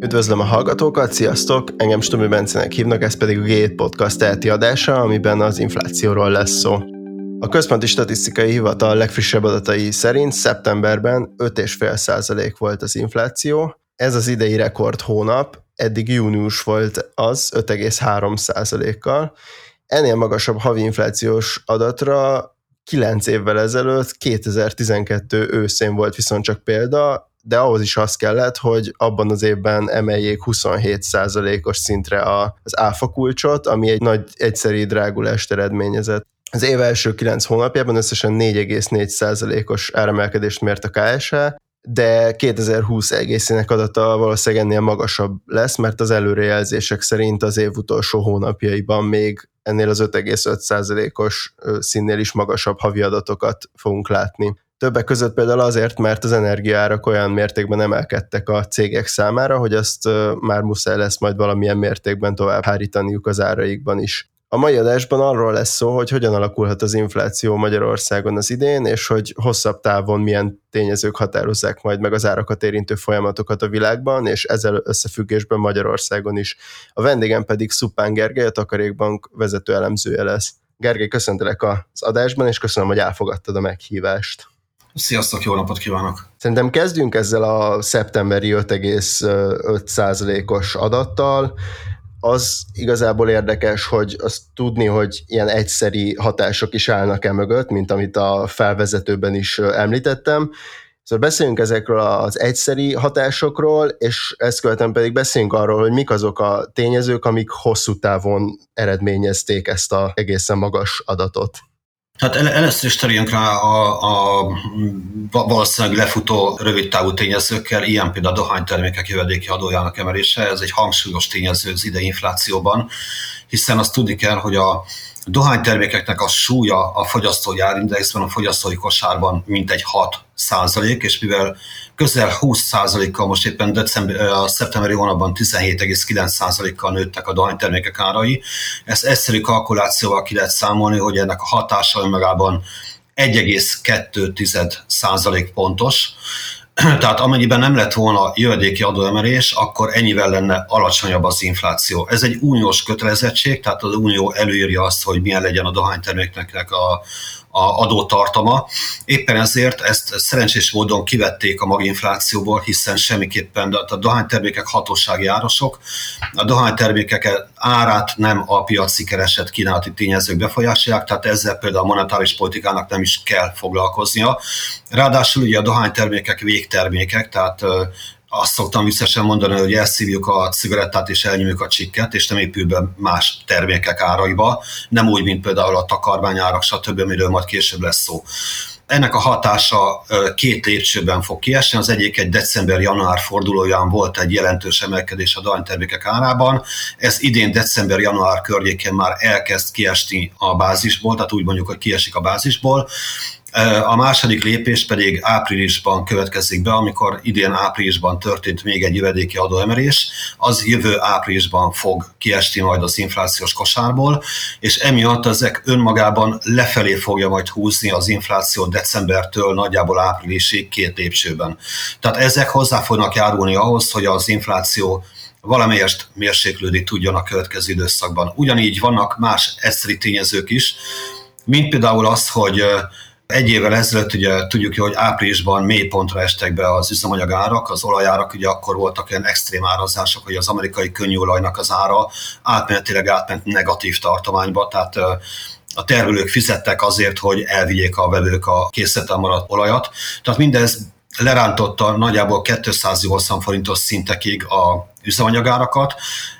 Üdvözlöm a hallgatókat, sziasztok! Engem Stomi Bencenek hívnak, ez pedig a G7 Podcast elti adása, amiben az inflációról lesz szó. A Központi Statisztikai Hivatal legfrissebb adatai szerint szeptemberben 5,5% volt az infláció. Ez az idei rekord hónap, eddig június volt az 5,3%-kal. Ennél magasabb havi inflációs adatra 9 évvel ezelőtt, 2012 őszén volt viszont csak példa, de ahhoz is az kellett, hogy abban az évben emeljék 27%-os szintre az áfa kulcsot, ami egy nagy egyszeri drágulást eredményezett. Az év első 9 hónapjában összesen 4,4%-os áremelkedést mért a KSH, de 2020 egészének adata valószínűleg ennél magasabb lesz, mert az előrejelzések szerint az év utolsó hónapjaiban még ennél az 5,5%-os színnél is magasabb havi adatokat fogunk látni. Többek között például azért, mert az energiaárak olyan mértékben emelkedtek a cégek számára, hogy azt már muszáj lesz majd valamilyen mértékben tovább hárítaniuk az áraikban is. A mai adásban arról lesz szó, hogy hogyan alakulhat az infláció Magyarországon az idén, és hogy hosszabb távon milyen tényezők határozzák majd meg az árakat érintő folyamatokat a világban, és ezzel összefüggésben Magyarországon is. A vendégem pedig Szupán Gergely, a Takarékbank vezető elemzője lesz. Gergely, köszöntelek az adásban, és köszönöm, hogy elfogadtad a meghívást. Sziasztok, jó napot kívánok! Szerintem kezdjünk ezzel a szeptemberi 5,5%-os adattal. Az igazából érdekes, hogy azt tudni, hogy ilyen egyszeri hatások is állnak e mögött, mint amit a felvezetőben is említettem. Szóval beszéljünk ezekről az egyszeri hatásokról, és ezt követően pedig beszéljünk arról, hogy mik azok a tényezők, amik hosszú távon eredményezték ezt a egészen magas adatot. Hát el, először is terjünk rá a, a valószínűleg lefutó rövid távú tényezőkkel, ilyen például a dohánytermékek jövedéki adójának emelése, ez egy hangsúlyos tényező az idei inflációban, hiszen azt tudni kell, hogy a dohánytermékeknek a súlya a fogyasztói árindexben, a fogyasztói kosárban mintegy 6 százalék, és mivel közel 20 százalékkal most éppen december, a szeptemberi hónapban 17,9 százalékkal nőttek a dohánytermékek árai, ezt egyszerű kalkulációval ki lehet számolni, hogy ennek a hatása önmagában 1,2 százalék pontos, tehát amennyiben nem lett volna jövedéki adóemelés, akkor ennyivel lenne alacsonyabb az infláció. Ez egy uniós kötelezettség, tehát az unió előírja azt, hogy milyen legyen a dohányterméknek a, a adótartama. Éppen ezért ezt szerencsés módon kivették a maginflációból, hiszen semmiképpen a dohánytermékek hatósági árosok, a dohánytermékek árát nem a piaci keresett kínálati tényezők befolyásolják, tehát ezzel például a monetáris politikának nem is kell foglalkoznia. Ráadásul ugye a dohánytermékek végtermékek, tehát azt szoktam visszesen mondani, hogy elszívjuk a cigarettát és elnyomjuk a csikket, és nem épül be más termékek áraiba, nem úgy, mint például a takarmányárak, stb., amiről majd később lesz szó. Ennek a hatása két lépcsőben fog kiesni. Az egyik egy december-január fordulóján volt egy jelentős emelkedés a dohánytermékek árában. Ez idén december-január környékén már elkezd kiesni a bázisból, tehát úgy mondjuk, hogy kiesik a bázisból. A második lépés pedig áprilisban következik be, amikor idén áprilisban történt még egy jövedéki adóemelés, az jövő áprilisban fog kiesni majd az inflációs kosárból, és emiatt ezek önmagában lefelé fogja majd húzni az infláció decembertől nagyjából áprilisig két lépcsőben. Tehát ezek hozzá fognak járulni ahhoz, hogy az infláció valamelyest mérséklődik tudjon a következő időszakban. Ugyanígy vannak más egyszerű tényezők is, mint például az, hogy egy évvel ezelőtt ugye tudjuk, hogy áprilisban mély pontra estek be az üzemanyagárak, az olajárak, ugye akkor voltak olyan extrém árazások, hogy az amerikai könnyűolajnak az ára átmenetileg átment negatív tartományba, tehát a termelők fizettek azért, hogy elvigyék a vevők a készleten maradt olajat. Tehát mindez lerántotta nagyjából 280 forintos szintekig a üzemanyagárakat,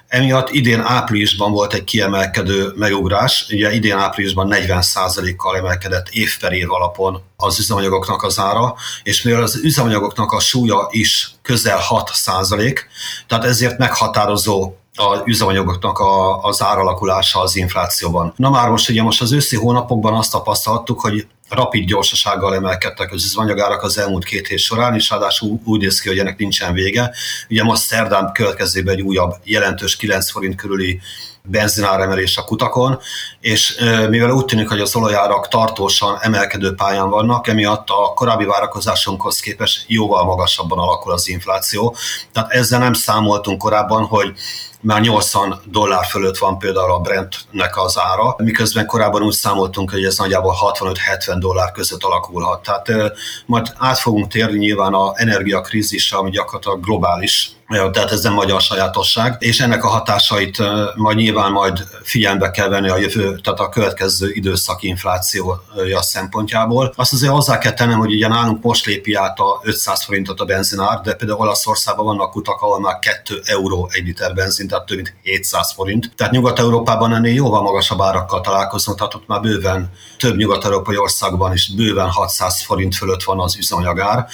Emiatt idén áprilisban volt egy kiemelkedő megugrás, ugye idén áprilisban 40%-kal emelkedett év per év alapon az üzemanyagoknak az ára, és mivel az üzemanyagoknak a súlya is közel 6%, tehát ezért meghatározó az üzemanyagoknak a, az áralakulása az inflációban. Na már most ugye most az őszi hónapokban azt tapasztaltuk, hogy rapid gyorsasággal emelkedtek az üzemanyagárak az elmúlt két hét során, és ráadásul úgy néz ki, hogy ennek nincsen vége. Ugye most szerdán következőben egy újabb jelentős 9 forint körüli benzináremelés a kutakon, és mivel úgy tűnik, hogy az olajárak tartósan emelkedő pályán vannak, emiatt a korábbi várakozásunkhoz képest jóval magasabban alakul az infláció. Tehát ezzel nem számoltunk korábban, hogy már 80 dollár fölött van például a Brentnek az ára, miközben korábban úgy számoltunk, hogy ez nagyjából 65-70 dollár között alakulhat. Tehát majd át fogunk térni nyilván a energiakrízisre, ami gyakorlatilag globális tehát ez nem magyar sajátosság, és ennek a hatásait majd nyilván majd figyelembe kell venni a jövő, tehát a következő időszak inflációja szempontjából. Azt azért hozzá kell tennem, hogy ugye nálunk most lépi át a 500 forintot a benzinár, de például Olaszországban vannak kutak, ahol már 2 euró egy liter benzin, tehát több mint 700 forint. Tehát Nyugat-Európában ennél jóval magasabb árakkal találkozunk, tehát ott már bőven több nyugat-európai országban is bőven 600 forint fölött van az üzemanyagár.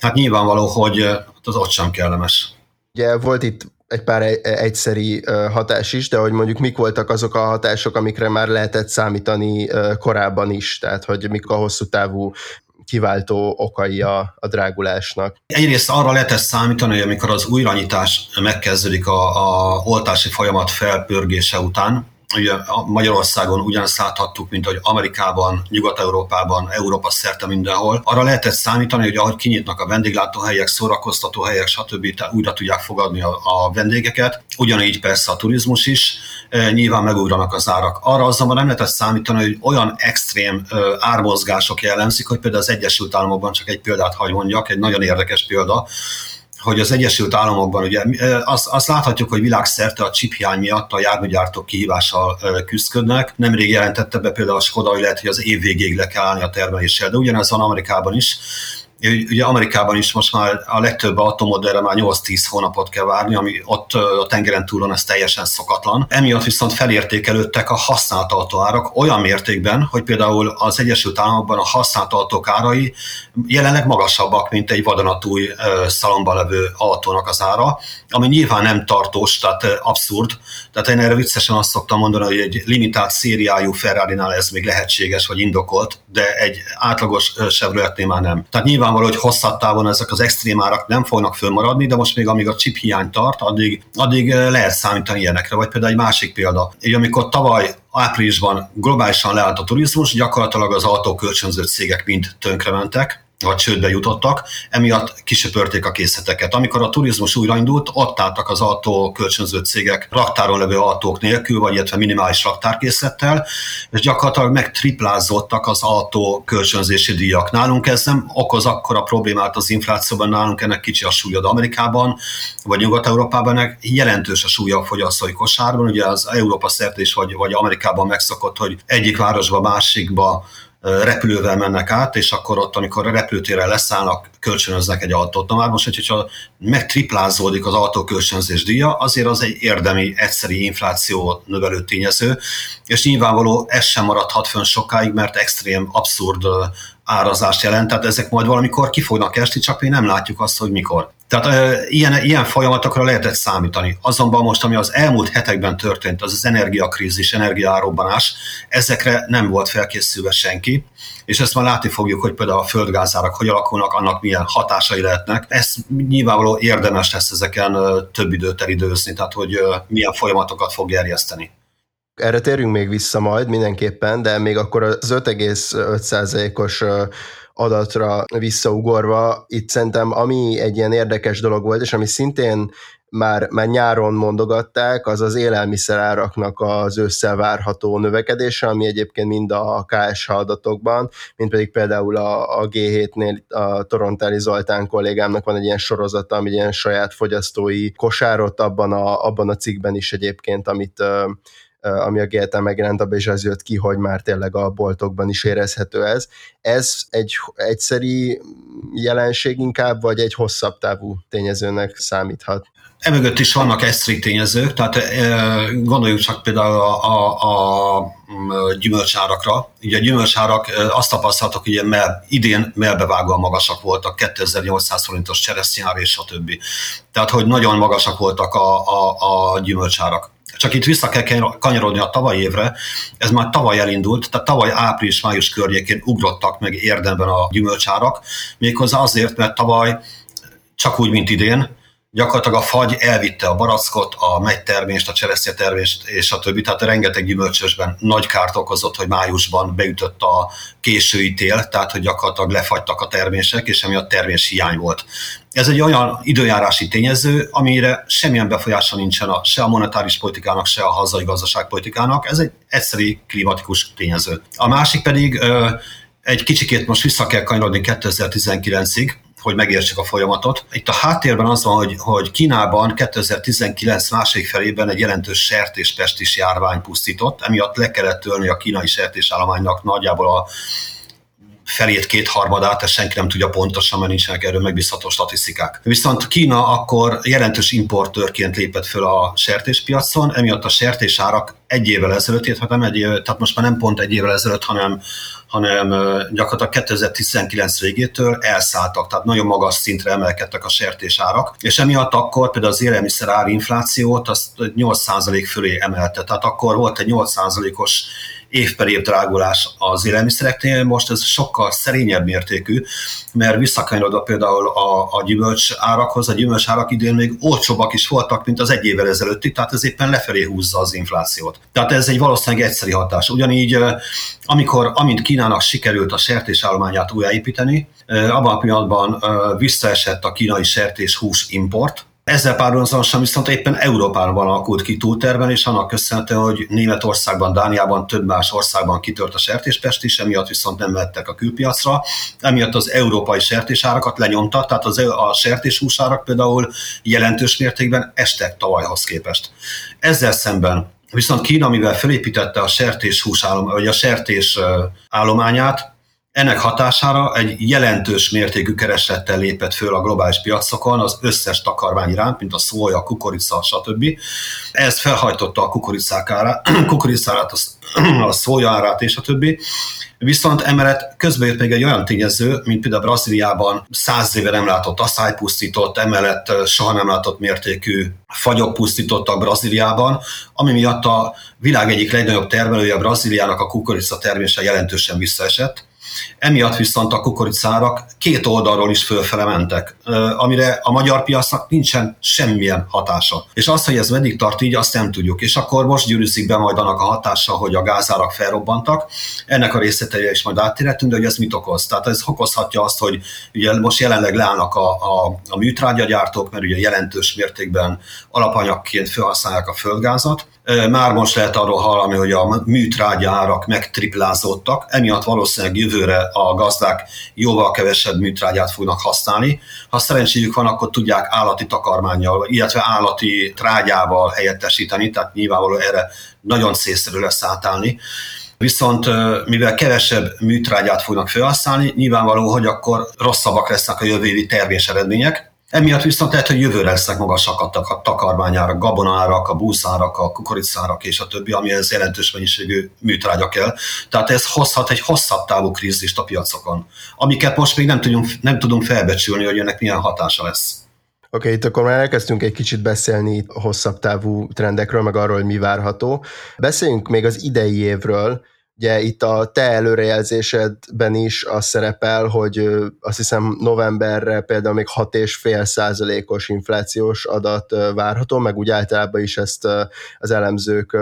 Hát nyilvánvaló, hogy az ott sem kellemes. Ugye volt itt egy pár egyszeri hatás is, de hogy mondjuk mik voltak azok a hatások, amikre már lehetett számítani korábban is, tehát hogy mik a hosszú távú kiváltó okai a, a drágulásnak. Egyrészt arra lehetett számítani, hogy amikor az újranyitás megkezdődik a, a oltási folyamat felpörgése után, ugye Magyarországon ugyanazt láthattuk, mint hogy Amerikában, Nyugat-Európában, Európa szerte mindenhol. Arra lehetett számítani, hogy ahogy kinyitnak a vendéglátóhelyek, szórakoztatóhelyek, stb. újra tudják fogadni a, a vendégeket. Ugyanígy persze a turizmus is, e, nyilván megugranak az árak. Arra azonban nem lehetett számítani, hogy olyan extrém e, ármozgások jellemzik, hogy például az Egyesült Államokban csak egy példát hagy mondjak, egy nagyon érdekes példa, hogy az Egyesült Államokban ugye azt, azt láthatjuk, hogy világszerte a csiphiány miatt a járműgyártók kihívással küzdködnek. Nemrég jelentette be például a Skoda, hogy lehet, hogy az év végéig le kell állni a termeléssel, de ugyanez van Amerikában is Ugye Amerikában is most már a legtöbb automodellre már 8-10 hónapot kell várni, ami ott a tengeren túlon ez teljesen szokatlan. Emiatt viszont felértékelődtek a használt autóárak olyan mértékben, hogy például az Egyesült Államokban a használt autók árai jelenleg magasabbak, mint egy vadonatúj szalomban levő autónak az ára, ami nyilván nem tartós, tehát abszurd. Tehát én erre viccesen azt szoktam mondani, hogy egy limitált szériájú Ferrari-nál ez még lehetséges vagy indokolt, de egy átlagos Chevroletnél már nem. Tehát nyilván nyilvánvaló, hogy hosszabb távon ezek az extrém árak nem fognak fölmaradni, de most még amíg a chip hiány tart, addig, addig eh, lehet számítani ilyenekre. Vagy például egy másik példa. Így amikor tavaly áprilisban globálisan leállt a turizmus, gyakorlatilag az autókölcsönző cégek mind tönkrementek, vagy csődbe jutottak, emiatt kisöpörték a készleteket. Amikor a turizmus újraindult, ott álltak az autó kölcsönző cégek raktáron levő autók nélkül, vagy illetve minimális raktárkészlettel, és gyakorlatilag megtriplázottak az autó kölcsönzési díjak. Nálunk ez nem okoz akkora problémát az inflációban, nálunk ennek kicsi a súlya, de Amerikában vagy Nyugat-Európában ennek jelentős a súlya a fogyasztói kosárban. Ugye az Európa szerte is, vagy, vagy Amerikában megszokott, hogy egyik városba, másikba repülővel mennek át, és akkor ott, amikor a repülőtérre leszállnak, kölcsönöznek egy autót. Na már most, hogyha megtriplázódik az autókölcsönzés díja, azért az egy érdemi, egyszeri infláció növelő tényező, és nyilvánvaló ez sem maradhat fönn sokáig, mert extrém, abszurd árazást jelent, tehát ezek majd valamikor ki fognak esni, csak mi nem látjuk azt, hogy mikor. Tehát e, ilyen, ilyen folyamatokra lehetett számítani. Azonban most, ami az elmúlt hetekben történt, az az energiakrízis, energiárobbanás, ezekre nem volt felkészülve senki, és ezt már látni fogjuk, hogy például a földgázárak hogy alakulnak, annak milyen hatásai lehetnek. Ez nyilvánvaló érdemes lesz ezeken több időt elidőzni, tehát hogy milyen folyamatokat fog gerjeszteni. Erre térjünk még vissza majd mindenképpen, de még akkor az 5,5%-os adatra visszaugorva, itt szerintem ami egy ilyen érdekes dolog volt, és ami szintén már, már nyáron mondogatták, az az élelmiszeráraknak az ősszel várható növekedése, ami egyébként mind a KSH adatokban, mint pedig például a, a G7-nél a Torontári Zoltán kollégámnak van egy ilyen sorozata, ami ilyen saját fogyasztói kosárot abban a, abban a cikkben is egyébként, amit ami a GLT megjelent, abban is az jött ki, hogy már tényleg a boltokban is érezhető ez. Ez egy egyszeri jelenség inkább, vagy egy hosszabb távú tényezőnek számíthat? Emögött is vannak egyszeri tényezők, tehát gondoljuk csak például a, a, a gyümölcsárakra. Ugye a gyümölcsárak azt tapasztaltak, hogy ilyen mell, idén melbevágóan magasak voltak, 2800 forintos cseresznyár és többi. Tehát, hogy nagyon magasak voltak a, a, a gyümölcsárak. Csak itt vissza kell kanyarodni a tavaly évre, ez már tavaly elindult, tehát tavaly április-május környékén ugrottak meg érdemben a gyümölcsárak, méghozzá azért, mert tavaly csak úgy, mint idén, gyakorlatilag a fagy elvitte a barackot, a megytermést, a cseresznyetermést és a többi, tehát rengeteg gyümölcsösben nagy kárt okozott, hogy májusban beütött a késői tél, tehát hogy gyakorlatilag lefagytak a termések, és emiatt termés hiány volt. Ez egy olyan időjárási tényező, amire semmilyen befolyása nincsen a, se a monetáris politikának, se a hazai gazdaságpolitikának. Ez egy egyszerű klimatikus tényező. A másik pedig egy kicsikét most vissza kell kanyarodni 2019-ig, hogy megértsük a folyamatot. Itt a háttérben az van, hogy, hogy Kínában 2019 második felében egy jelentős sertéspestis járvány pusztított, emiatt le kellett tölni a kínai sertésállománynak nagyjából a felét, kétharmadát, ezt senki nem tudja pontosan, mert nincsenek erről megbízható statisztikák. Viszont Kína akkor jelentős importőrként lépett föl a sertéspiacon, emiatt a sertésárak egy évvel ezelőtt, hát nem egy, tehát most már nem pont egy évvel ezelőtt, hanem hanem gyakorlatilag 2019 végétől elszálltak, tehát nagyon magas szintre emelkedtek a sertésárak, és emiatt akkor például az élelmiszer ári inflációt azt 8% fölé emelte, tehát akkor volt egy 8%-os év per év drágulás az élelmiszereknél, most ez sokkal szerényebb mértékű, mert visszakanyarodva például a, a gyümölcs árakhoz, a gyümölcs árak idén még olcsóbbak is voltak, mint az egy évvel ezelőtti, tehát ez éppen lefelé húzza az inflációt. Tehát ez egy valószínűleg egyszeri hatás. Ugyanígy, amikor, amint Kínának sikerült a sertésállományát újjáépíteni, abban a pillanatban visszaesett a kínai sertés hús import, ezzel párhuzamosan viszont éppen Európában alakult ki túltermelés, annak köszönhetően, hogy Németországban, Dániában, több más országban kitört a sertéspest is, emiatt viszont nem vettek a külpiacra, emiatt az európai sertésárakat lenyomta, tehát az, a sertéshúsárak például jelentős mértékben estek tavalyhoz képest. Ezzel szemben viszont Kína, mivel felépítette a sertéshús állom, vagy a sertés állományát, ennek hatására egy jelentős mértékű kereslettel lépett föl a globális piacokon az összes takarmány iránt, mint a szója, a kukorica, stb. Ez felhajtotta a kukoricák árát, kukoricárát, a szója árát és a többi. Viszont emellett közben jött még egy olyan tényező, mint például Brazíliában száz éve nem látott asszály pusztított, emellett soha nem látott mértékű fagyok pusztítottak Brazíliában, ami miatt a világ egyik legnagyobb termelője Brazíliának a kukorica termése jelentősen visszaesett Emiatt viszont a kukoricárak két oldalról is fölfele mentek, amire a magyar piacnak nincsen semmilyen hatása. És az, hogy ez meddig tart így, azt nem tudjuk. És akkor most gyűrűzik be majd annak a hatása, hogy a gázárak felrobbantak. Ennek a részleteire is majd áttérhetünk, de hogy ez mit okoz. Tehát ez okozhatja azt, hogy ugye most jelenleg leállnak a, a, a műtrágyagyártók, mert ugye jelentős mértékben alapanyagként felhasználják a földgázat, már most lehet arról hallani, hogy a műtrágya árak megtriplázódtak, emiatt valószínűleg jövőre a gazdák jóval kevesebb műtrágyát fognak használni. Ha szerencséjük van, akkor tudják állati takarmányjal, illetve állati trágyával helyettesíteni, tehát nyilvánvalóan erre nagyon célszerű lesz átállni. Viszont mivel kevesebb műtrágyát fognak felhasználni, nyilvánvaló, hogy akkor rosszabbak lesznek a jövő évi termés eredmények, Emiatt viszont lehet, hogy jövőre lesznek magasak a takarmányárak, gabonárak, a búszárak, a kukoricárak és a többi, amihez jelentős mennyiségű műtrágya kell. Tehát ez hozhat egy hosszabb távú krízist a piacokon, amiket most még nem tudunk, nem tudunk felbecsülni, hogy ennek milyen hatása lesz. Oké, okay, itt akkor már elkezdtünk egy kicsit beszélni hosszabb távú trendekről, meg arról, hogy mi várható. Beszéljünk még az idei évről, Ugye itt a te előrejelzésedben is az szerepel, hogy azt hiszem novemberre például még 6,5 százalékos inflációs adat várható, meg úgy általában is ezt az elemzők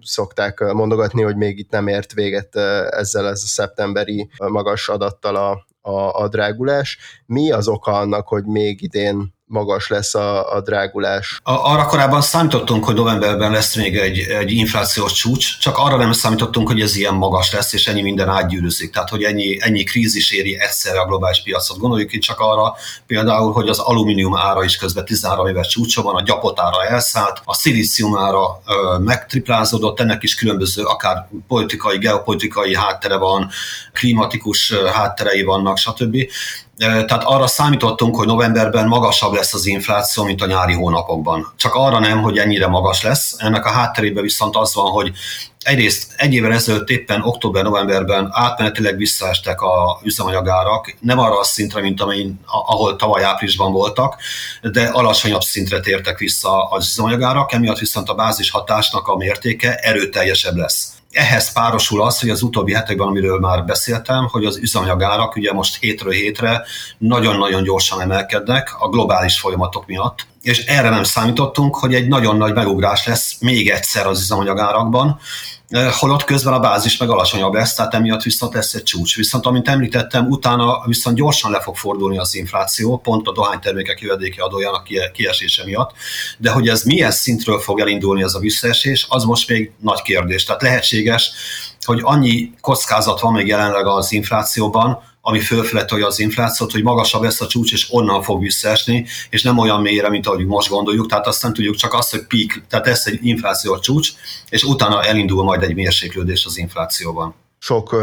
szokták mondogatni, hogy még itt nem ért véget ezzel ez a szeptemberi magas adattal a, a, a drágulás. Mi az oka annak, hogy még idén magas lesz a, a drágulás. A, arra korábban számítottunk, hogy novemberben lesz még egy, egy inflációs csúcs, csak arra nem számítottunk, hogy ez ilyen magas lesz, és ennyi minden átgyűrűzik. Tehát, hogy ennyi, ennyi krízis éri egyszerre a globális piacot. Gondoljuk itt csak arra például, hogy az alumínium ára is közben 13 éves csúcsa van, a gyapot ára elszállt, a szilícium ára ö, megtriplázódott, ennek is különböző akár politikai, geopolitikai háttere van, klimatikus hátterei vannak, stb. Tehát arra számítottunk, hogy novemberben magasabb lesz az infláció, mint a nyári hónapokban. Csak arra nem, hogy ennyire magas lesz. Ennek a hátterében viszont az van, hogy egyrészt egy évvel ezelőtt éppen október-novemberben átmenetileg visszaestek a üzemanyagárak, nem arra a szintre, mint amin, ahol tavaly áprilisban voltak, de alacsonyabb szintre tértek vissza az üzemanyagárak, emiatt viszont a bázis hatásnak a mértéke erőteljesebb lesz. Ehhez párosul az, hogy az utóbbi hetekben, amiről már beszéltem, hogy az üzemanyagárak ugye most hétről hétre nagyon-nagyon gyorsan emelkednek a globális folyamatok miatt, és erre nem számítottunk, hogy egy nagyon nagy megugrás lesz még egyszer az üzemanyagárakban, holott közben a bázis meg alacsonyabb lesz, tehát emiatt viszont lesz egy csúcs. Viszont, amint említettem, utána viszont gyorsan le fog fordulni az infláció, pont a dohánytermékek jövedéki adójának kiesése miatt, de hogy ez milyen szintről fog elindulni ez a visszaesés, az most még nagy kérdés. Tehát lehetséges, hogy annyi kockázat van még jelenleg az inflációban, ami fölfele tolja az inflációt, hogy magasabb lesz a csúcs, és onnan fog visszaesni, és nem olyan mélyre, mint ahogy most gondoljuk. Tehát azt nem tudjuk csak azt, hogy peak, tehát ez egy inflációs csúcs, és utána elindul majd egy mérséklődés az inflációban sok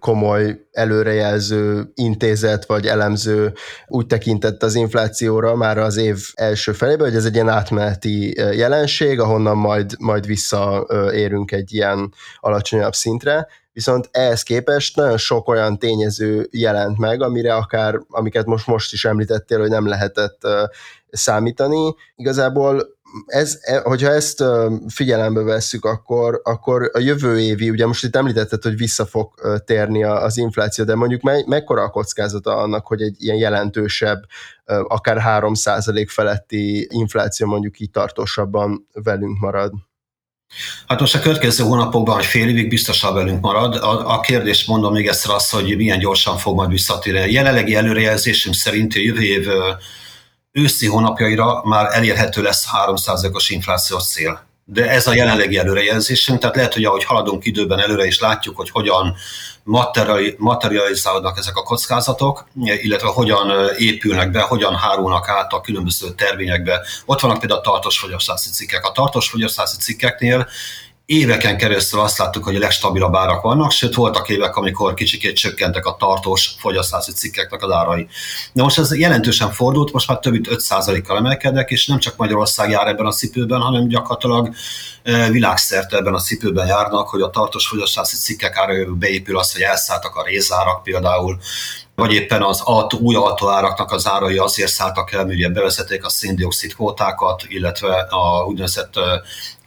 komoly előrejelző intézet vagy elemző úgy tekintett az inflációra már az év első felében, hogy ez egy ilyen átmeneti jelenség, ahonnan majd, majd visszaérünk egy ilyen alacsonyabb szintre, viszont ehhez képest nagyon sok olyan tényező jelent meg, amire akár, amiket most, most is említettél, hogy nem lehetett számítani. Igazából ez, e, hogyha ezt figyelembe vesszük, akkor, akkor a jövő évi, ugye most itt említetted, hogy vissza fog térni az infláció, de mondjuk me, mekkora a kockázata annak, hogy egy ilyen jelentősebb, akár 3% feletti infláció mondjuk így tartósabban velünk marad? Hát most a következő hónapokban, vagy fél évig biztosan velünk marad. A, a kérdés mondom még egyszer azt, hogy milyen gyorsan fog majd visszatérni. Jelenlegi előrejelzésünk szerint a jövő év őszi hónapjaira már elérhető lesz 3%-os inflációs cél. De ez a jelenlegi előrejelzésünk, tehát lehet, hogy ahogy haladunk időben előre, és látjuk, hogy hogyan materializálódnak ezek a kockázatok, illetve hogyan épülnek be, hogyan hárulnak át a különböző tervényekbe. Ott vannak például a tartós fogyasztási cikkek. A tartós fogyasztási cikkeknél éveken keresztül azt láttuk, hogy a legstabilabb árak vannak, sőt voltak évek, amikor kicsikét csökkentek a tartós fogyasztási cikkeknek az árai. De most ez jelentősen fordult, most már több mint 5%-kal emelkednek, és nem csak Magyarország jár ebben a cipőben, hanem gyakorlatilag e, világszerte ebben a cipőben járnak, hogy a tartós fogyasztási cikkek ára beépül az, hogy elszálltak a rézárak például, vagy éppen az autó, új autóáraknak az árai azért szálltak el, mert bevezették a széndiokszid kvótákat, illetve a úgynevezett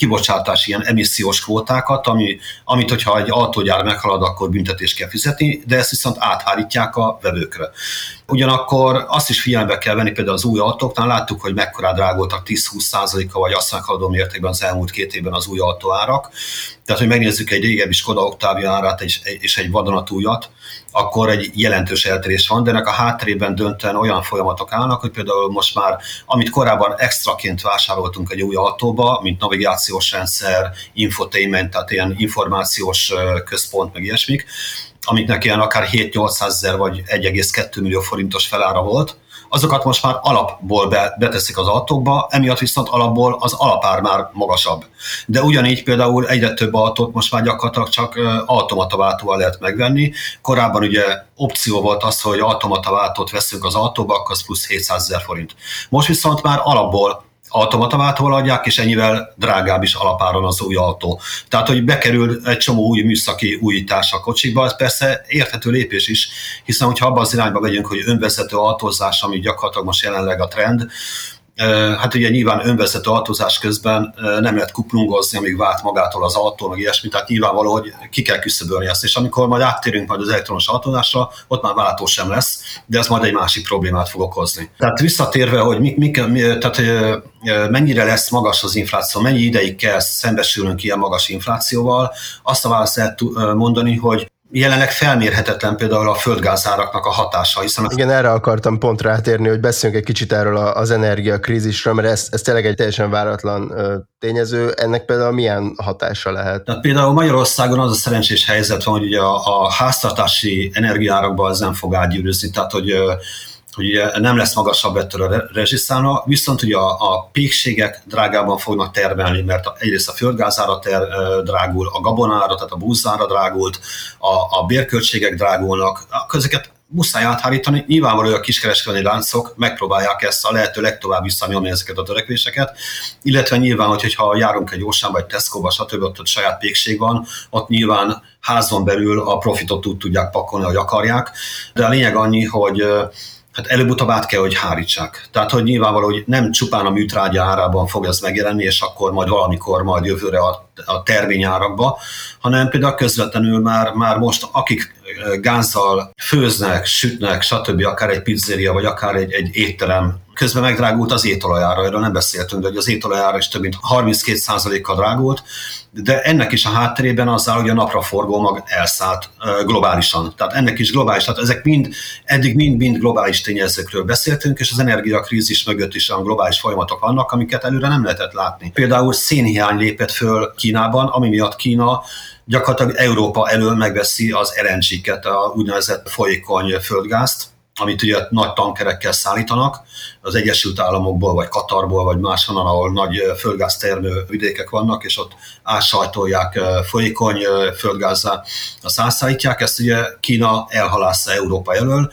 kibocsátási ilyen emissziós kvótákat, ami, amit, hogyha egy autógyár meghalad, akkor büntetést kell fizetni, de ezt viszont áthárítják a vevőkre. Ugyanakkor azt is figyelembe kell venni, például az új autóknál láttuk, hogy mekkora drágultak 10-20%-a vagy azt meghaladó mértékben az elmúlt két évben az új autóárak. Tehát, hogy megnézzük egy régebbi Skoda Octavia árát és egy vadonatújat, akkor egy jelentős eltérés van, de ennek a hátterében döntően olyan folyamatok állnak, hogy például most már, amit korábban extraként vásároltunk egy új autóba, mint navigációs rendszer, infotainment, tehát ilyen információs központ, meg ilyesmik, amiknek ilyen akár 7-800 ezer vagy 1,2 millió forintos felára volt, azokat most már alapból be, beteszik az autókba, emiatt viszont alapból az alapár már magasabb. De ugyanígy például egyre több autót most már gyakorlatilag csak automataváltóval lehet megvenni. Korábban ugye opció volt az, hogy automataváltót veszünk az autóba, akkor az plusz 700 ezer forint. Most viszont már alapból automataváltóval adják, és ennyivel drágább is alapáron az új autó. Tehát, hogy bekerül egy csomó új műszaki újítás a kocsikba, ez persze érthető lépés is, hiszen hogyha abban az irányba megyünk, hogy önvezető autózás, ami gyakorlatilag most jelenleg a trend, Hát ugye nyilván önvezető autózás közben nem lehet kuplungozni, amíg vált magától az autó, meg ilyesmi, tehát nyilvánvaló, hogy ki kell küszöbölni ezt, és amikor majd áttérünk majd az elektronos autózásra, ott már váltó sem lesz, de ez majd egy másik problémát fog okozni. Tehát visszatérve, hogy mi, mi, mi, tehát, mennyire lesz magas az infláció, mennyi ideig kell szembesülnünk ilyen magas inflációval, azt a választ lehet mondani, hogy jelenleg felmérhetetlen például a földgázáraknak a hatása. Hiszen Igen, erre akartam pont rátérni, hogy beszéljünk egy kicsit erről az energiakrízisről, mert ez, ez tényleg egy teljesen váratlan tényező. Ennek például milyen hatása lehet? Tehát például Magyarországon az a szerencsés helyzet van, hogy ugye a, a háztartási energiárakban ez nem fog átgyűrűzni, tehát hogy hogy nem lesz magasabb ettől a rezsiszána, viszont ugye a, a pékségek drágában fognak termelni, mert egyrészt a földgázára ter, drágul, a gabonára, tehát a búzára drágult, a, a bérköltségek drágulnak, ezeket muszáj áthárítani. Nyilvánvaló, hogy a kiskereskedelmi láncok megpróbálják ezt a lehető legtovább visszanyomni ezeket a törekvéseket, illetve nyilván, hogyha járunk egy Orsánba, egy Tesco-ba, stb., ott saját pékség van, ott nyilván házon belül a profitot úgy tudják pakolni, ahogy akarják, de a lényeg annyi, hogy hát előbb-utóbb át kell, hogy hárítsák. Tehát, hogy nyilvánvaló, hogy nem csupán a műtrágya árában fog ez megjelenni, és akkor majd valamikor majd jövőre a, a terményárakba, hanem például közvetlenül már, már most, akik gázzal főznek, sütnek, stb., akár egy pizzeria, vagy akár egy, egy étterem, közben megdrágult az étolajára, erről nem beszéltünk, de hogy az étolajára is több mint 32%-kal drágult, de ennek is a hátterében az áll, hogy a napraforgó mag elszállt globálisan. Tehát ennek is globális, tehát ezek mind, eddig mind-mind globális tényezőkről beszéltünk, és az energiakrízis mögött is olyan globális folyamatok vannak, amiket előre nem lehetett látni. Például szénhiány lépett föl Kínában, ami miatt Kína gyakorlatilag Európa elől megveszi az LNG-ket, a úgynevezett folyékony földgázt, amit ugye nagy tankerekkel szállítanak az Egyesült Államokból, vagy Katarból, vagy máshonnan, ahol nagy földgáztermő vidékek vannak, és ott átsajtolják folyékony földgázzá, azt átszállítják, ezt ugye Kína elhalásza Európa elől,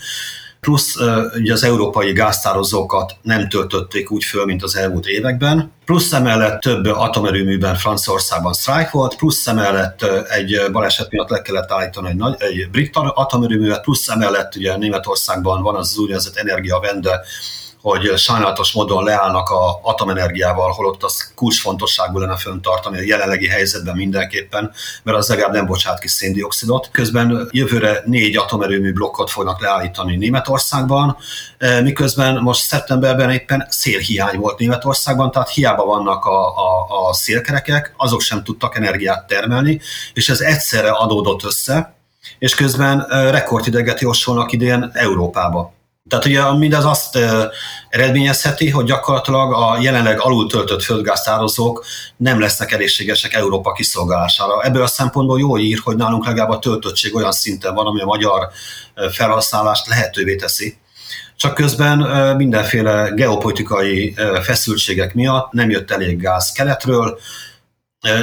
plusz ugye az európai gáztározókat nem töltötték úgy föl, mint az elmúlt években, plusz emellett több atomerőműben Franciaországban sztrájk volt, plusz emellett egy baleset miatt le kellett állítani egy, nagy, egy brit atomerőművet, plusz emellett ugye Németországban van az, úgynevezett energiavende, hogy sajnálatos módon leállnak a atomenergiával, holott az kulcsfontosságú lenne föntartani a jelenlegi helyzetben mindenképpen, mert az legalább nem bocsát ki széndiokszidot. Közben jövőre négy atomerőmű blokkot fognak leállítani Németországban, e, miközben most szeptemberben éppen szélhiány volt Németországban, tehát hiába vannak a, a, a szélkerekek, azok sem tudtak energiát termelni, és ez egyszerre adódott össze, és közben e, rekordideget jósolnak idén Európába. Tehát ugye mindez azt eredményezheti, hogy gyakorlatilag a jelenleg alul töltött földgáztározók nem lesznek elégségesek Európa kiszolgálására. Ebből a szempontból jó ír, hogy nálunk legalább a töltöttség olyan szinten van, ami a magyar felhasználást lehetővé teszi. Csak közben mindenféle geopolitikai feszültségek miatt nem jött elég gáz keletről,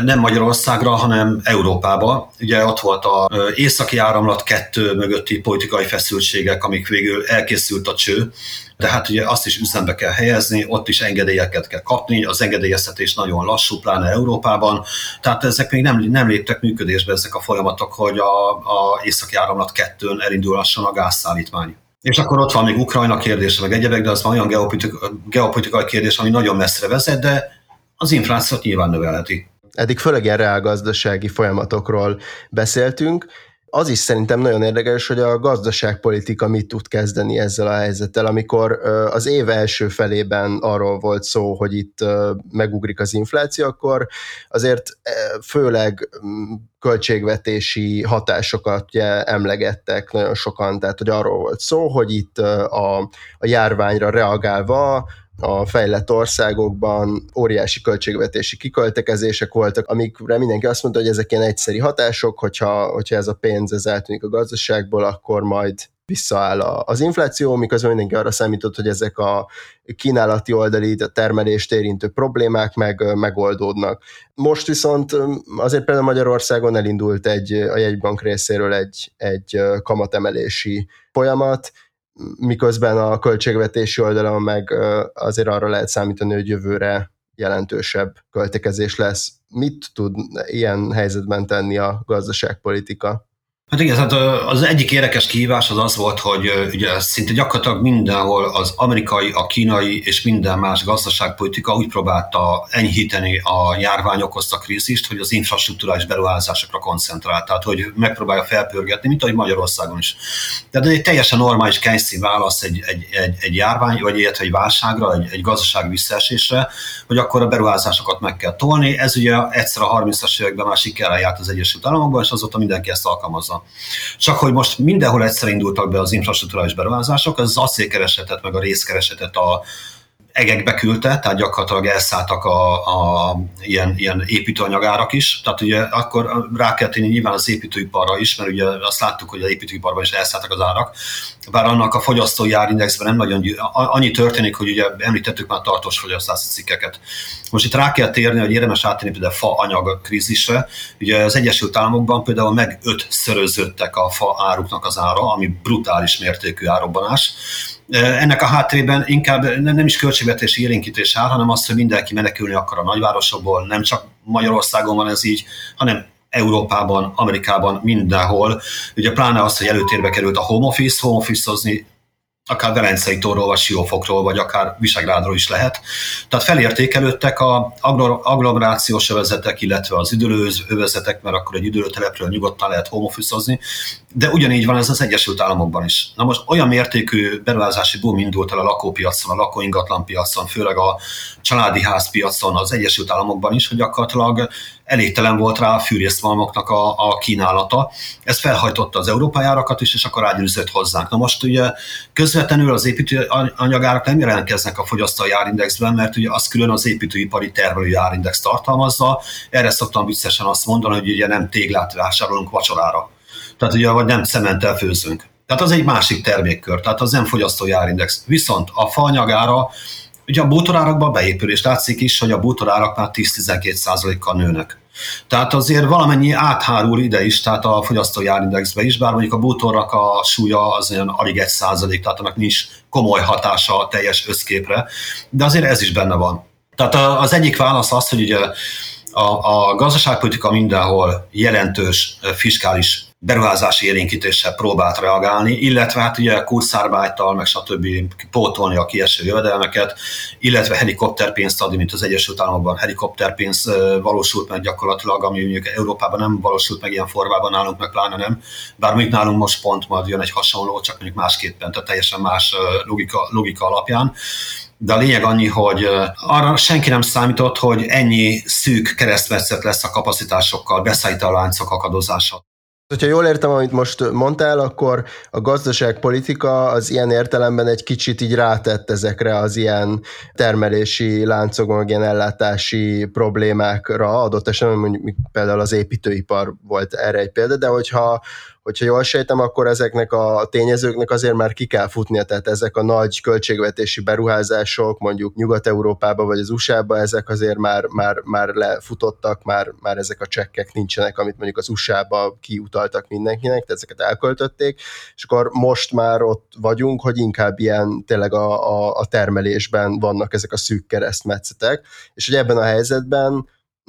nem Magyarországra, hanem Európába. Ugye ott volt a északi áramlat kettő mögötti politikai feszültségek, amik végül elkészült a cső, de hát ugye azt is üzembe kell helyezni, ott is engedélyeket kell kapni, az engedélyeztetés nagyon lassú, pláne Európában, tehát ezek még nem, nem léptek működésbe ezek a folyamatok, hogy a, a északi áramlat kettőn elindulhasson a gázszállítmány. És akkor ott van még Ukrajna kérdése, meg egyebek, de az van olyan geopolitikai kérdés, ami nagyon messzire vezet, de az inflációt nyilván növelheti. Eddig főleg ilyen reálgazdasági folyamatokról beszéltünk. Az is szerintem nagyon érdekes, hogy a gazdaságpolitika mit tud kezdeni ezzel a helyzettel, amikor az év első felében arról volt szó, hogy itt megugrik az infláció, akkor azért főleg költségvetési hatásokat ugye, emlegettek nagyon sokan, tehát hogy arról volt szó, hogy itt a, a járványra reagálva a fejlett országokban óriási költségvetési kiköltekezések voltak, amikre mindenki azt mondta, hogy ezek ilyen egyszeri hatások, hogyha, hogyha ez a pénz ez eltűnik a gazdaságból, akkor majd visszaáll az infláció, miközben mindenki arra számított, hogy ezek a kínálati oldali a termelést érintő problémák meg megoldódnak. Most viszont azért például Magyarországon elindult egy, a jegybank részéről egy, egy kamatemelési folyamat, miközben a költségvetési oldalon meg azért arra lehet számítani, hogy jövőre jelentősebb költekezés lesz. Mit tud ilyen helyzetben tenni a gazdaságpolitika? Hát igen, hát az egyik érdekes kihívás az az volt, hogy ugye szinte gyakorlatilag mindenhol az amerikai, a kínai és minden más gazdaságpolitika úgy próbálta enyhíteni a járvány okozta krízist, hogy az infrastruktúrális beruházásokra koncentrált, tehát hogy megpróbálja felpörgetni, mint ahogy Magyarországon is. Tehát egy teljesen normális kényszín válasz egy, egy, egy, egy járvány, vagy ilyet, egy válságra, egy, egy gazdasági visszaesésre, hogy akkor a beruházásokat meg kell tolni. Ez ugye egyszer a 30-as években már sikerrel járt az Egyesült Államokban, és azóta mindenki ezt alkalmazza. Csak hogy most mindenhol egyszer indultak be az infrastruktúrális beruházások, az acélkeresetet, meg a részkeresetet a, egekbe küldte, tehát gyakorlatilag elszálltak a, a ilyen, ilyen építőanyagárak is. Tehát ugye akkor rá kell tenni nyilván az építőiparra is, mert ugye azt láttuk, hogy az építőiparban is elszálltak az árak. Bár annak a fogyasztói árindexben nem nagyon annyi történik, hogy ugye említettük már tartós fogyasztási cikkeket. Most itt rá kell térni, hogy érdemes áttenni például a fa anyag krízisre. Ugye az Egyesült Államokban például meg öt szörözöttek a fa áruknak az ára, ami brutális mértékű árobbanás ennek a hátrében inkább nem is költségvetési élénkítés áll, hanem az, hogy mindenki menekülni akar a nagyvárosokból, nem csak Magyarországon van ez így, hanem Európában, Amerikában, mindenhol. Ugye pláne az, hogy előtérbe került a home office, home office-ozni akár Velencei tóról, vagy Siófokról, vagy akár Visegrádról is lehet. Tehát felértékelődtek a agglomerációs övezetek, illetve az üdülő övezetek, mert akkor egy üdülőtelepről nyugodtan lehet homofűszozni, de ugyanígy van ez az Egyesült Államokban is. Na most olyan mértékű beruházási boom indult el a lakópiacon, a lakóingatlan piacon, főleg a családi házpiacon az Egyesült Államokban is, hogy gyakorlatilag elégtelen volt rá a fűrészmalmoknak a, a kínálata. Ez felhajtotta az európai árakat is, és akkor ágyűzött hozzánk. Na most ugye közvetlenül az építőanyagárak nem jelentkeznek a fogyasztói árindexben, mert ugye az külön az építőipari termelői árindex tartalmazza. Erre szoktam viccesen azt mondani, hogy ugye nem téglát vásárolunk vacsorára. Tehát ugye, vagy nem cementtel főzünk. Tehát az egy másik termékkör, tehát az nem fogyasztói árindex. Viszont a faanyagára Ugye a bútorárakban beépül, és látszik is, hogy a bútorárak már 10-12% kal nőnek. Tehát azért valamennyi áthárul ide is, tehát a fogyasztói árindexbe is, bár mondjuk a bútornak a súlya az olyan alig egy százalék, tehát annak nincs komoly hatása a teljes összképre, de azért ez is benne van. Tehát az egyik válasz az, hogy ugye a, a gazdaságpolitika mindenhol jelentős fiskális beruházási élénkítéssel próbált reagálni, illetve hát ugye kurszárbájtal, meg stb. pótolni a kieső jövedelmeket, illetve helikopterpénzt adni, mint az Egyesült Államokban helikopterpénz valósult meg gyakorlatilag, ami mondjuk Európában nem valósult meg ilyen formában, nálunk meg pláne nem. Bár mondjuk nálunk most pont majd jön egy hasonló, csak mondjuk másképpen, tehát teljesen más logika, logika alapján. De a lényeg annyi, hogy arra senki nem számított, hogy ennyi szűk keresztmetszet lesz a kapacitásokkal, beszállítóláncok akadozása. Hogyha jól értem, amit most mondtál, akkor a gazdaságpolitika az ilyen értelemben egy kicsit így rátett ezekre az ilyen termelési láncokon, ilyen ellátási problémákra, adott esetben mondjuk például az építőipar volt erre egy példa, de hogyha hogyha jól sejtem, akkor ezeknek a tényezőknek azért már ki kell futnia, tehát ezek a nagy költségvetési beruházások, mondjuk Nyugat-Európába vagy az USA-ba, ezek azért már, már, már lefutottak, már, már ezek a csekkek nincsenek, amit mondjuk az USA-ba kiutaltak mindenkinek, tehát ezeket elköltötték, és akkor most már ott vagyunk, hogy inkább ilyen tényleg a, a, a termelésben vannak ezek a szűk keresztmetszetek, és hogy ebben a helyzetben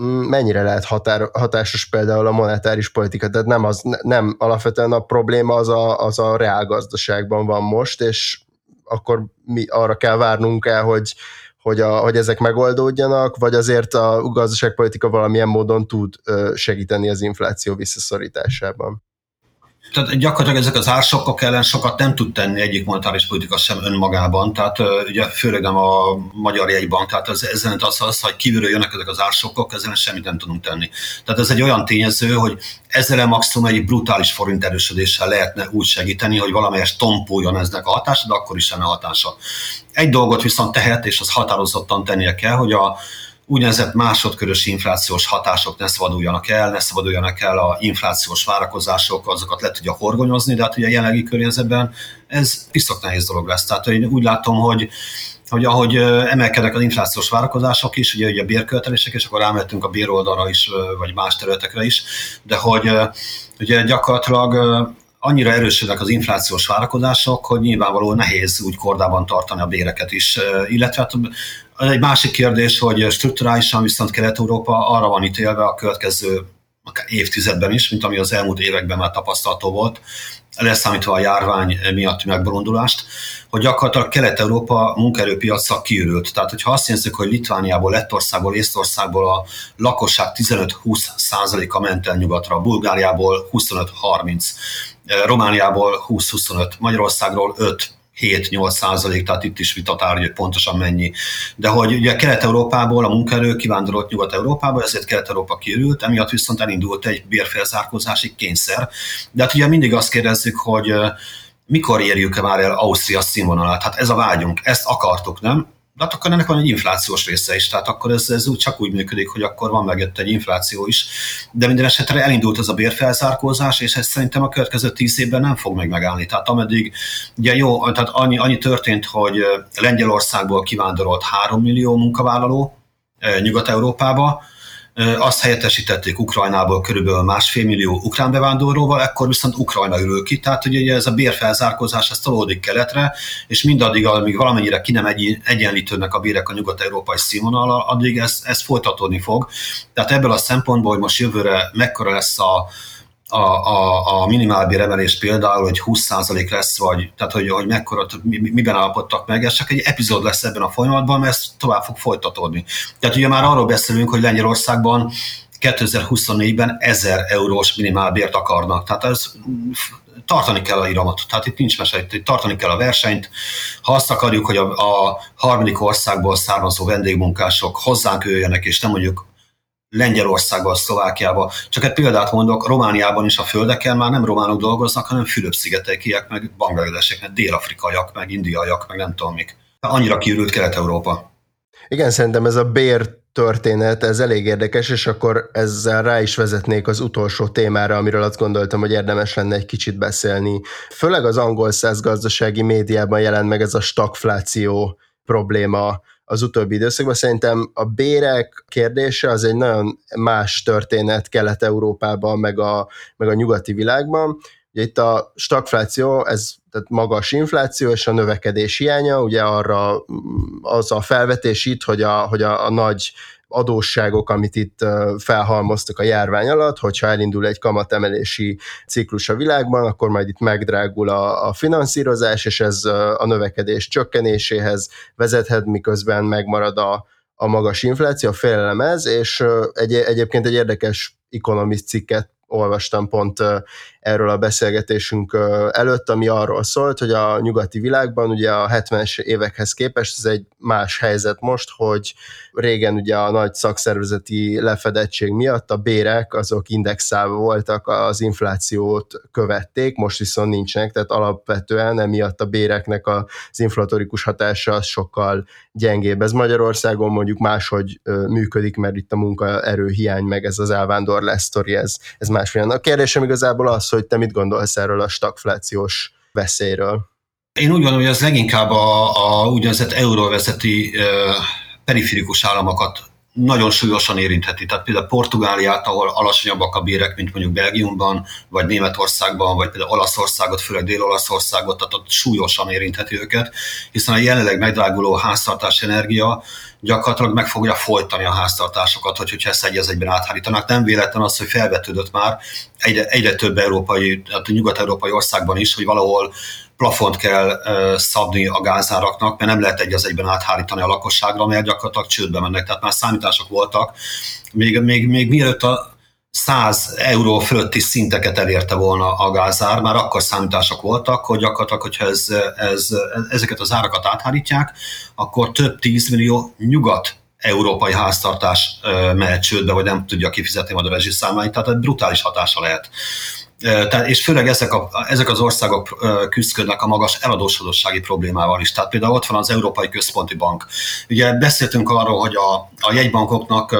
mennyire lehet határ, hatásos például a monetáris politika, tehát nem, az, nem alapvetően a probléma az a, az a reálgazdaságban van most, és akkor mi arra kell várnunk el, hogy, hogy, a, hogy ezek megoldódjanak, vagy azért a gazdaságpolitika valamilyen módon tud segíteni az infláció visszaszorításában? Tehát gyakorlatilag ezek az ársokkok ellen sokat nem tud tenni egyik monetáris politika sem önmagában, tehát ugye főleg nem a magyar jegybank, tehát ez, ezen az, az, hogy kívülről jönnek ezek az ársokkok, ezen semmit nem tudunk tenni. Tehát ez egy olyan tényező, hogy ezzel maximum egy brutális forint erősödéssel lehetne úgy segíteni, hogy valamelyest tompuljon eznek a hatása, de akkor is lenne hatása. Egy dolgot viszont tehet, és az határozottan tennie kell, hogy a úgynevezett másodkörös inflációs hatások ne szabaduljanak el, ne szabaduljanak el a inflációs várakozások, azokat le tudja horgonyozni, de hát ugye a jelenlegi környezetben ez piszok nehéz dolog lesz. Tehát én úgy látom, hogy hogy ahogy emelkednek az inflációs várakozások is, ugye, ugye a bérköltelések, és akkor rámettünk a béroldalra is, vagy más területekre is, de hogy ugye gyakorlatilag annyira erősödnek az inflációs várakozások, hogy nyilvánvalóan nehéz úgy kordában tartani a béreket is, illetve hát egy másik kérdés, hogy strukturálisan viszont Kelet-Európa arra van ítélve a következő akár évtizedben is, mint ami az elmúlt években már tapasztalható volt, leszámítva a járvány miatti megbolondulást, hogy gyakorlatilag Kelet-Európa munkaerőpiaca kiürült. Tehát, hogyha azt nézzük, hogy Litvániából, Lettországból, Észtországból a lakosság 15-20 százaléka ment el nyugatra, Bulgáriából 25-30, Romániából 20-25, Magyarországról 5, 7-8 százalék, tehát itt is vitatárgy, hogy pontosan mennyi. De hogy ugye Kelet-Európából a munkaerő kivándorolt Nyugat-Európába, ezért Kelet-Európa kiürült, emiatt viszont elindult egy bérfelzárkózási kényszer. De hát ugye mindig azt kérdezzük, hogy mikor érjük már el Ausztria színvonalát? Hát ez a vágyunk, ezt akartuk, nem? De hát akkor ennek van egy inflációs része is, tehát akkor ez, ez úgy csak úgy működik, hogy akkor van meg egy infláció is. De minden esetre elindult ez a bérfelzárkózás, és ez szerintem a következő tíz évben nem fog meg megállni. Tehát ameddig, ugye jó, tehát annyi, annyi történt, hogy Lengyelországból kivándorolt 3 millió munkavállaló Nyugat-Európába, azt helyettesítették Ukrajnából körülbelül másfél millió ukrán bevándorlóval, ekkor viszont Ukrajna ürül ki, tehát ugye ez a bérfelzárkózás ez tolódik keletre, és mindaddig, amíg valamennyire ki nem egy, egyenlítődnek a bérek a nyugat-európai színvonal, addig ez, ez folytatódni fog. Tehát ebből a szempontból, hogy most jövőre mekkora lesz a, a, a, a minimálbér emelés például, hogy 20% lesz, vagy tehát hogy, hogy mekkora, miben állapodtak meg, ez csak egy epizód lesz ebben a folyamatban, mert ez tovább fog folytatódni. Tehát ugye már arról beszélünk, hogy Lengyelországban 2024-ben 1000 eurós minimálbért akarnak. Tehát ez tartani kell a iramot. Tehát itt nincs mese, itt tartani kell a versenyt. Ha azt akarjuk, hogy a, a harmadik országból származó vendégmunkások hozzánk jöjjenek, és nem mondjuk Lengyelországban, Szlovákiában. Csak egy példát mondok, Romániában is a földeken már nem románok dolgoznak, hanem Fülöp-szigetekiek, meg bangladesek, meg dél-afrikaiak, meg indiaiak, meg nem tudom mik. Annyira kiürült Kelet-Európa. Igen, szerintem ez a bér történet, ez elég érdekes, és akkor ezzel rá is vezetnék az utolsó témára, amiről azt gondoltam, hogy érdemes lenne egy kicsit beszélni. Főleg az angol száz gazdasági médiában jelent meg ez a stagfláció probléma, az utóbbi időszakban. Szerintem a bérek kérdése az egy nagyon más történet Kelet-Európában, meg a, meg a nyugati világban. Ugye itt a stagfláció, ez tehát magas infláció és a növekedés hiánya, ugye arra az a felvetés itt, hogy a, hogy a, a nagy adósságok, amit itt felhalmoztak a járvány alatt, hogyha elindul egy kamatemelési ciklus a világban, akkor majd itt megdrágul a, a finanszírozás, és ez a növekedés csökkenéséhez vezethet, miközben megmarad a, a magas infláció, a félelem ez, és egy, egyébként egy érdekes Economist cikket olvastam pont erről a beszélgetésünk előtt, ami arról szólt, hogy a nyugati világban ugye a 70-es évekhez képest ez egy más helyzet most, hogy régen ugye a nagy szakszervezeti lefedettség miatt a bérek azok indexálva voltak, az inflációt követték, most viszont nincsenek, tehát alapvetően emiatt a béreknek az inflatorikus hatása az sokkal gyengébb. Ez Magyarországon mondjuk máshogy működik, mert itt a munkaerő hiány, meg ez az elvándorlás sztori, ez, ez másfél. A kérdésem igazából az, hogy te mit gondolsz erről a stagflációs veszélyről? Én úgy gondolom, hogy ez leginkább a, a úgynevezett euróvezeti periférikus államokat nagyon súlyosan érintheti. Tehát például Portugáliát, ahol alacsonyabbak a bérek, mint mondjuk Belgiumban, vagy Németországban, vagy például Olaszországot, főleg Dél-Olaszországot, tehát ott súlyosan érintheti őket, hiszen a jelenleg megdráguló háztartás energia gyakorlatilag meg fogja folytani a háztartásokat, hogy, hogyha ezt egy egyben áthárítanak. Nem véletlen az, hogy felvetődött már egyre, egyre több európai, tehát nyugat-európai országban is, hogy valahol plafont kell szabni a gázáraknak, mert nem lehet egy az egyben áthárítani a lakosságra, mert gyakorlatilag csődbe mennek. Tehát már számítások voltak, még, még, még mielőtt a 100 euró fölötti szinteket elérte volna a gázár, már akkor számítások voltak, hogy gyakorlatilag, hogyha ez, ez, ezeket az árakat áthárítják, akkor több 10 millió nyugat európai háztartás mehet csődbe, vagy nem tudja kifizetni majd a rezsiszámláit, tehát egy brutális hatása lehet. Tehát, és főleg ezek, a, ezek az országok küzdködnek a magas eladósodossági problémával is. Tehát például ott van az Európai Központi Bank. Ugye beszéltünk arról, hogy a, a jegybankoknak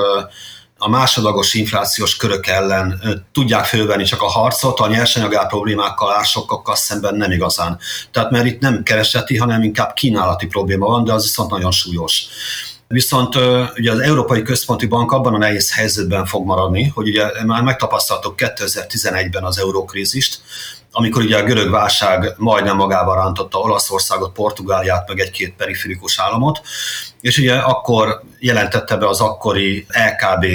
a másodlagos inflációs körök ellen tudják fölvenni csak a harcot, a nyersanyagár problémákkal, ársokkal szemben nem igazán. Tehát mert itt nem kereseti, hanem inkább kínálati probléma van, de az viszont nagyon súlyos. Viszont ugye az Európai Központi Bank abban a nehéz helyzetben fog maradni, hogy ugye már megtapasztaltuk 2011-ben az eurókrízist, amikor ugye a görög válság majdnem magával rántotta Olaszországot, Portugáliát, meg egy-két periférikus államot, és ugye akkor jelentette be az akkori LKB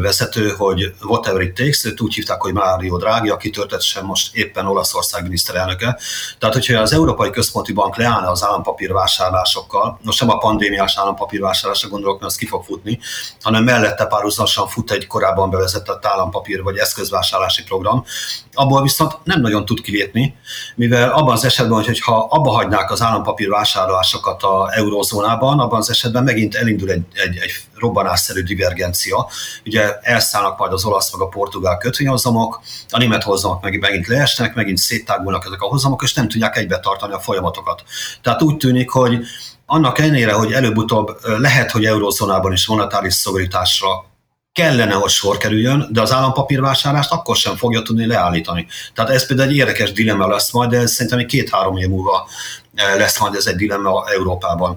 vezető, hogy whatever it takes, őt úgy hívták, hogy Mário Draghi, aki történetesen most éppen Olaszország miniszterelnöke. Tehát, hogyha az Európai Központi Bank leállna az állampapír vásárlásokkal, most nem a pandémiás állampapírvásárlásra gondolok, mert az ki fog futni, hanem mellette párhuzamosan fut egy korábban bevezetett állampapír vagy eszközvásárlási program, abból viszont nem nagyon tud kilépni, mivel abban az esetben, hogyha abba hagynák az állampapír vásárlásokat a eurózónában, abban az esetben megint elindul egy, egy, egy robbanásszerű divergencia. Ugye elszállnak majd az olasz meg a portugál kötvényhozamok, a német hozamok meg megint leesnek, megint széttágulnak ezek a hozamok, és nem tudják egybe tartani a folyamatokat. Tehát úgy tűnik, hogy annak ellenére, hogy előbb-utóbb lehet, hogy eurózónában is monetáris szorításra kellene, hogy sor kerüljön, de az állampapírvásárlást akkor sem fogja tudni leállítani. Tehát ez például egy érdekes dilemma lesz majd, de ez szerintem két-három év múlva lesz majd ez egy dilemma Európában.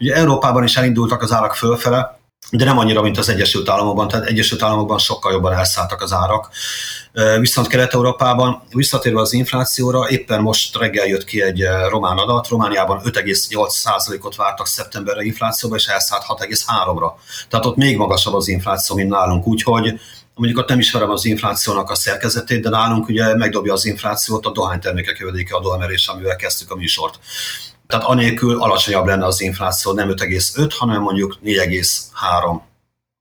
Ugye Európában is elindultak az árak fölfele, de nem annyira, mint az Egyesült Államokban, tehát Egyesült Államokban sokkal jobban elszálltak az árak. Viszont Kelet-Európában, visszatérve az inflációra, éppen most reggel jött ki egy román adat, Romániában 5,8%-ot vártak szeptemberre inflációba, és elszállt 6,3-ra. Tehát ott még magasabb az infláció, mint nálunk, úgyhogy mondjuk ott nem ismerem az inflációnak a szerkezetét, de nálunk ugye megdobja az inflációt a dohánytermékek jövedéke adóemelés, amivel kezdtük a műsort. Tehát anélkül alacsonyabb lenne az infláció, nem 5,5, hanem mondjuk 4,3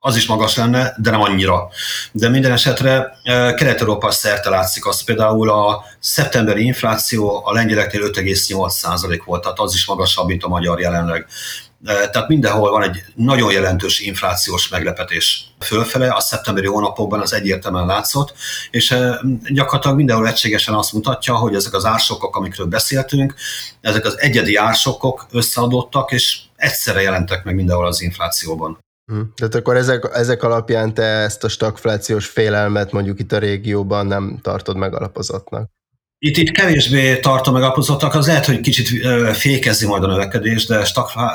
az is magas lenne, de nem annyira. De minden esetre e, Kelet-Európa szerte látszik az például a szeptemberi infláció a lengyeleknél 5,8% volt, tehát az is magasabb, mint a magyar jelenleg. Tehát mindenhol van egy nagyon jelentős inflációs meglepetés fölfele, a szeptemberi hónapokban az egyértelműen látszott, és gyakorlatilag mindenhol egységesen azt mutatja, hogy ezek az ársokok, amikről beszéltünk, ezek az egyedi ársokok összeadottak, és egyszerre jelentek meg mindenhol az inflációban. Hm. Tehát akkor ezek, ezek alapján te ezt a stagflációs félelmet mondjuk itt a régióban nem tartod megalapozottnak? Itt, itt kevésbé tartom meg apozottak, az lehet, hogy kicsit fékezi majd a növekedés, de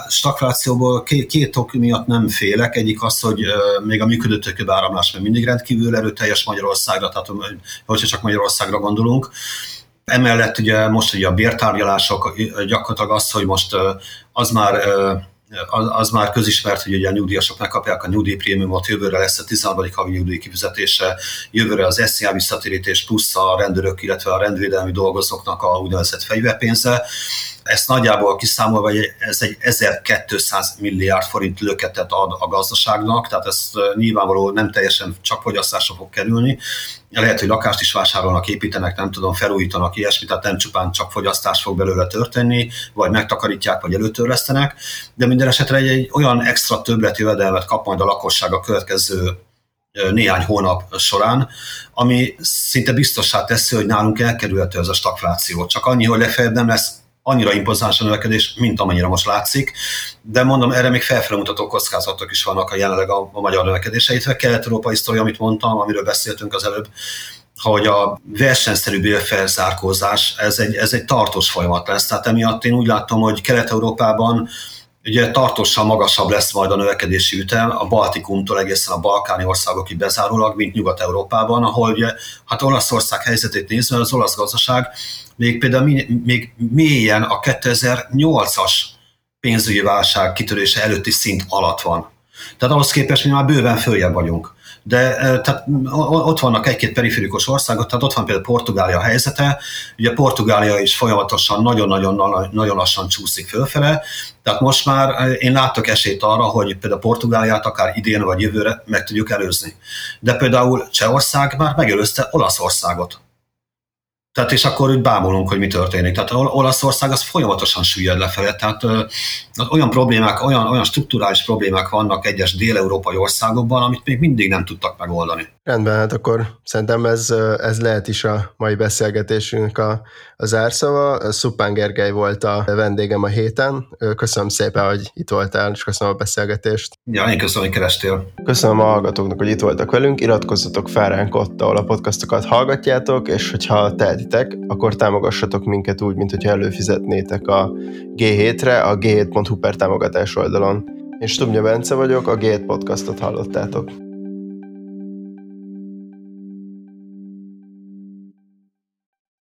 stagflációból két, két ok miatt nem félek. Egyik az, hogy még a működőtőkő áramlás még mindig rendkívül erőteljes Magyarországra, tehát hogyha csak Magyarországra gondolunk. Emellett ugye most ugye a bértárgyalások gyakorlatilag az, hogy most az már az, az már közismert, hogy ugye a nyugdíjasok megkapják a nyugdíjprémiumot, jövőre lesz a 13. havi nyugdíj kifizetése, jövőre az SZIA visszatérítés plusz a rendőrök, illetve a rendvédelmi dolgozóknak a úgynevezett fegyverpénze. Ezt nagyjából kiszámolva, hogy ez egy 1200 milliárd forint löketet ad a gazdaságnak, tehát ez nyilvánvaló nem teljesen csak fogyasztásra fog kerülni. Lehet, hogy lakást is vásárolnak, építenek, nem tudom, felújítanak ilyesmit, tehát nem csupán csak fogyasztás fog belőle történni, vagy megtakarítják, vagy előtörlesztenek, de minden esetre egy, egy olyan extra többletjövedelmet kap majd a lakosság a következő néhány hónap során, ami szinte biztossá teszi, hogy nálunk elkerülhető ez a stagfláció. Csak annyi, hogy legfeljebb nem lesz annyira impozáns a növekedés, mint amennyire most látszik, de mondom, erre még felfelmutató kockázatok is vannak a jelenleg a, a magyar növekedése, illetve kelet-európai sztori, amit mondtam, amiről beszéltünk az előbb, hogy a versenyszerű bérfelzárkózás, ez egy, ez egy tartós folyamat lesz. Tehát emiatt én úgy látom, hogy Kelet-Európában ugye tartósan magasabb lesz majd a növekedési ütem a Baltikumtól egészen a balkáni országokig bezárólag, mint Nyugat-Európában, ahol ugye, hát Olaszország helyzetét nézve, az olasz gazdaság még például még mélyen a 2008-as pénzügyi válság kitörése előtti szint alatt van. Tehát ahhoz képest mi már bőven följebb vagyunk de tehát ott vannak egy-két periférikus országok, tehát ott van például Portugália helyzete, ugye Portugália is folyamatosan nagyon-nagyon nagyon lassan csúszik fölfele, tehát most már én látok esélyt arra, hogy például Portugáliát akár idén vagy jövőre meg tudjuk előzni. De például Csehország már megelőzte Olaszországot. Tehát és akkor úgy bámulunk, hogy mi történik. Tehát Olaszország az folyamatosan süllyed lefelé. Tehát ö, olyan problémák, olyan, olyan strukturális problémák vannak egyes dél-európai országokban, amit még mindig nem tudtak megoldani. Rendben, hát akkor szerintem ez, ez lehet is a mai beszélgetésünk a, a zárszava. Szupán Gergely volt a vendégem a héten. Köszönöm szépen, hogy itt voltál, és köszönöm a beszélgetést. Ja, én köszönöm, hogy kerestél. Köszönöm a hallgatóknak, hogy itt voltak velünk. Iratkozzatok fel ránk ott, ahol a podcastokat hallgatjátok, és hogyha tehetitek, akkor támogassatok minket úgy, mint hogyha előfizetnétek a G7-re, a g7.hu per támogatás oldalon. Én Stubnya Bence vagyok, a G7 podcastot hallottátok.